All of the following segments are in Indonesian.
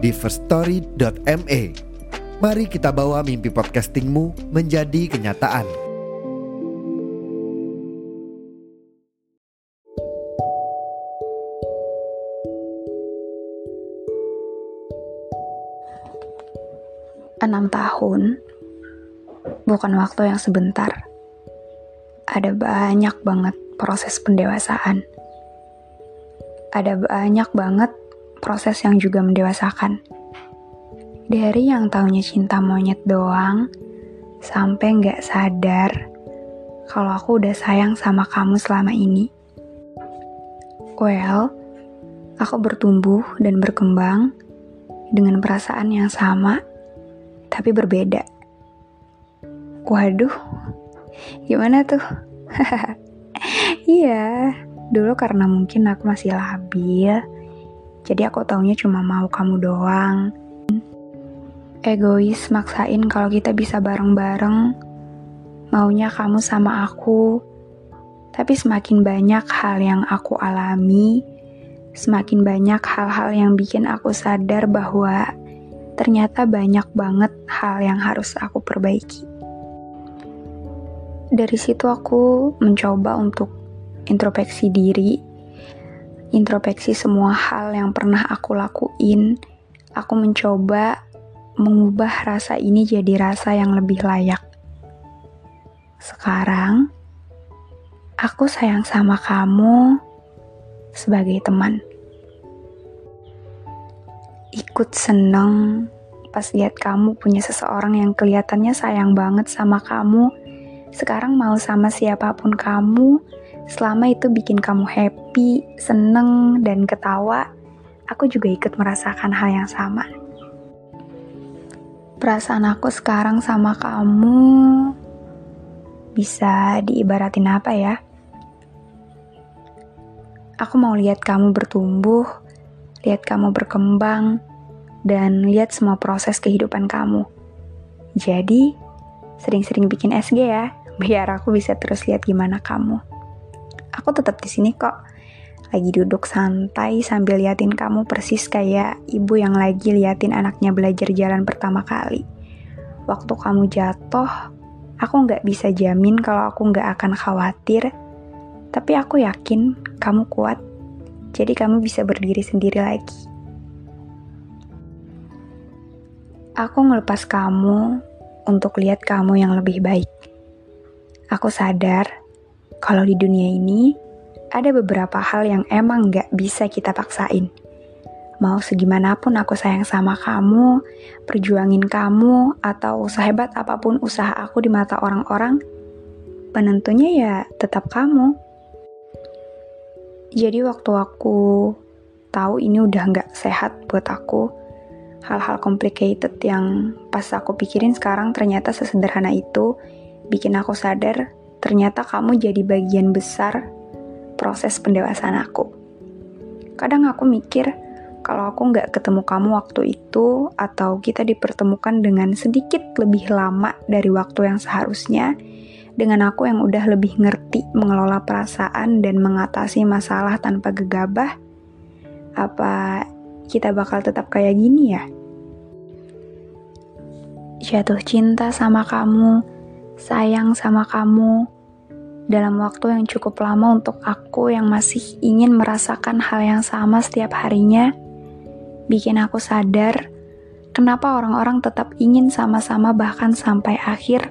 di firststory.me. Mari kita bawa mimpi podcastingmu menjadi kenyataan. Enam tahun bukan waktu yang sebentar. Ada banyak banget proses pendewasaan. Ada banyak banget proses yang juga mendewasakan. Dari yang taunya cinta monyet doang, sampai nggak sadar kalau aku udah sayang sama kamu selama ini. Well, aku bertumbuh dan berkembang dengan perasaan yang sama, tapi berbeda. Waduh, gimana tuh? Iya, dulu karena mungkin aku masih labil, jadi aku taunya cuma mau kamu doang. Egois maksain kalau kita bisa bareng-bareng, maunya kamu sama aku. Tapi semakin banyak hal yang aku alami, semakin banyak hal-hal yang bikin aku sadar bahwa ternyata banyak banget hal yang harus aku perbaiki. Dari situ aku mencoba untuk introspeksi diri, introspeksi semua hal yang pernah aku lakuin. Aku mencoba mengubah rasa ini jadi rasa yang lebih layak. Sekarang, aku sayang sama kamu sebagai teman. Ikut seneng pas lihat kamu punya seseorang yang kelihatannya sayang banget sama kamu. Sekarang mau sama siapa pun kamu, Selama itu bikin kamu happy, seneng, dan ketawa, aku juga ikut merasakan hal yang sama. Perasaan aku sekarang sama kamu bisa diibaratin apa ya? Aku mau lihat kamu bertumbuh, lihat kamu berkembang, dan lihat semua proses kehidupan kamu. Jadi, sering-sering bikin SG ya, biar aku bisa terus lihat gimana kamu aku tetap di sini kok. Lagi duduk santai sambil liatin kamu persis kayak ibu yang lagi liatin anaknya belajar jalan pertama kali. Waktu kamu jatuh, aku nggak bisa jamin kalau aku nggak akan khawatir, tapi aku yakin kamu kuat, jadi kamu bisa berdiri sendiri lagi. Aku ngelepas kamu untuk lihat kamu yang lebih baik. Aku sadar kalau di dunia ini ada beberapa hal yang emang gak bisa kita paksain. Mau segimanapun aku sayang sama kamu, perjuangin kamu, atau sehebat apa pun usaha aku di mata orang-orang, penentunya ya tetap kamu. Jadi waktu aku tahu ini udah gak sehat buat aku, hal-hal complicated yang pas aku pikirin sekarang ternyata sesederhana itu, bikin aku sadar ternyata kamu jadi bagian besar proses pendewasaan aku. Kadang aku mikir, kalau aku nggak ketemu kamu waktu itu, atau kita dipertemukan dengan sedikit lebih lama dari waktu yang seharusnya, dengan aku yang udah lebih ngerti mengelola perasaan dan mengatasi masalah tanpa gegabah, apa kita bakal tetap kayak gini ya? Jatuh cinta sama kamu, sayang sama kamu dalam waktu yang cukup lama untuk aku yang masih ingin merasakan hal yang sama setiap harinya, bikin aku sadar kenapa orang-orang tetap ingin sama-sama bahkan sampai akhir,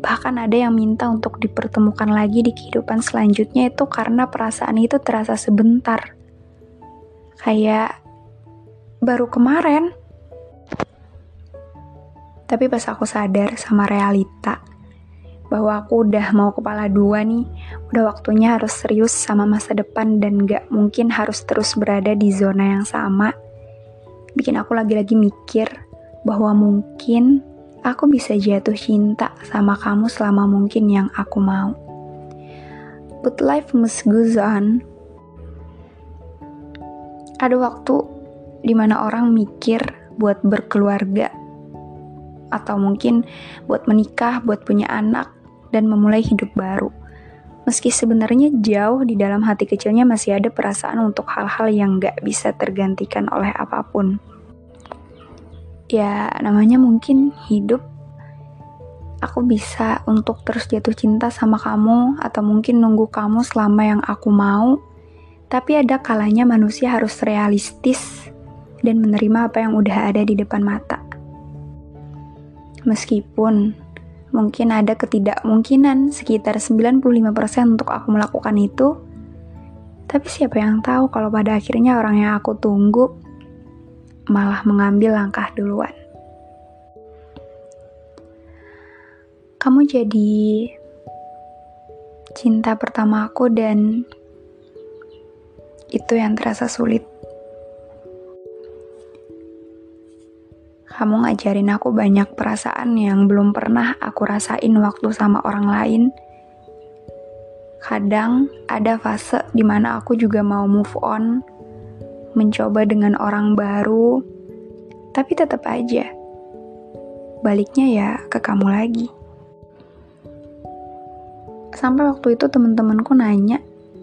bahkan ada yang minta untuk dipertemukan lagi di kehidupan selanjutnya itu karena perasaan itu terasa sebentar. Kayak baru kemarin. Tapi pas aku sadar sama realita, bahwa aku udah mau kepala dua nih, udah waktunya harus serius sama masa depan dan gak mungkin harus terus berada di zona yang sama. bikin aku lagi-lagi mikir bahwa mungkin aku bisa jatuh cinta sama kamu selama mungkin yang aku mau. But life must go on. Ada waktu di mana orang mikir buat berkeluarga atau mungkin buat menikah, buat punya anak, dan memulai hidup baru. Meski sebenarnya jauh di dalam hati kecilnya masih ada perasaan untuk hal-hal yang gak bisa tergantikan oleh apa pun. Ya, namanya mungkin hidup. Aku bisa untuk terus jatuh cinta sama kamu, atau mungkin nunggu kamu selama yang aku mau. Tapi ada kalanya manusia harus realistis dan menerima apa yang udah ada di depan mata. Meskipun mungkin ada ketidakmungkinan sekitar 95% untuk aku melakukan itu. Tapi siapa yang tahu kalau pada akhirnya orang yang aku tunggu malah mengambil langkah duluan. Kamu jadi cinta pertama aku dan itu yang terasa sulit. Kamu ngajarin aku banyak perasaan yang belum pernah aku rasain waktu sama orang lain. Kadang ada fase di mana aku juga mau move on, mencoba dengan orang baru, tapi tetap aja baliknya ya ke kamu lagi. Sampai waktu itu temen-temenku nanya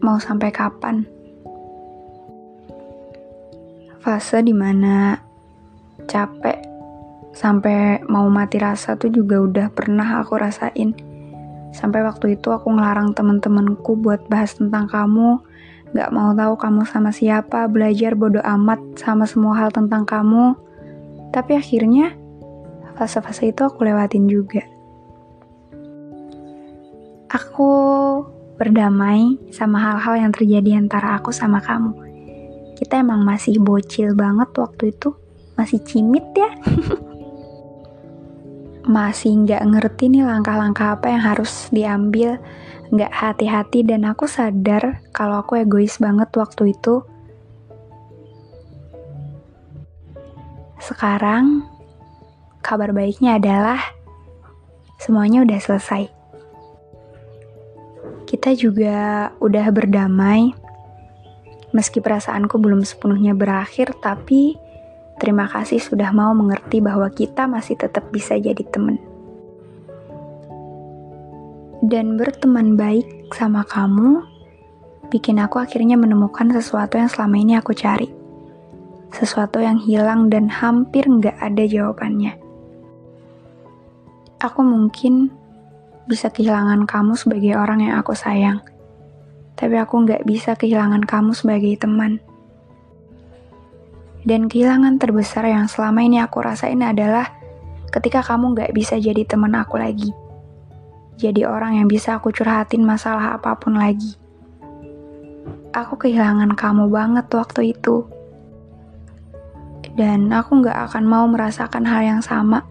mau sampai kapan. Fase di mana capek Sampai mau mati rasa tuh juga udah pernah aku rasain. Sampai waktu itu aku ngelarang temen-temenku buat bahas tentang kamu, gak mau tahu kamu sama siapa, belajar bodoh amat sama semua hal tentang kamu. Tapi akhirnya fase-fase itu aku lewatin juga. Aku berdamai sama hal-hal yang terjadi antara aku sama kamu. Kita emang masih bocil banget waktu itu, masih cimit ya. masih nggak ngerti nih langkah-langkah apa yang harus diambil, nggak hati-hati dan aku sadar kalau aku egois banget waktu itu. Sekarang, kabar baiknya adalah semuanya udah selesai. Kita juga udah berdamai, meski perasaanku belum sepenuhnya berakhir, tapi Terima kasih sudah mau mengerti bahwa kita masih tetap bisa jadi teman. Dan berteman baik sama kamu bikin aku akhirnya menemukan sesuatu yang selama ini aku cari. Sesuatu yang hilang dan hampir nggak ada jawabannya. Aku mungkin bisa kehilangan kamu sebagai orang yang aku sayang. Tapi aku nggak bisa kehilangan kamu sebagai teman. Dan kehilangan terbesar yang selama ini aku rasain adalah ketika kamu gak bisa jadi temen aku lagi. Jadi orang yang bisa aku curhatin masalah apa pun lagi. Aku kehilangan kamu banget waktu itu. Dan aku gak akan mau merasakan hal yang sama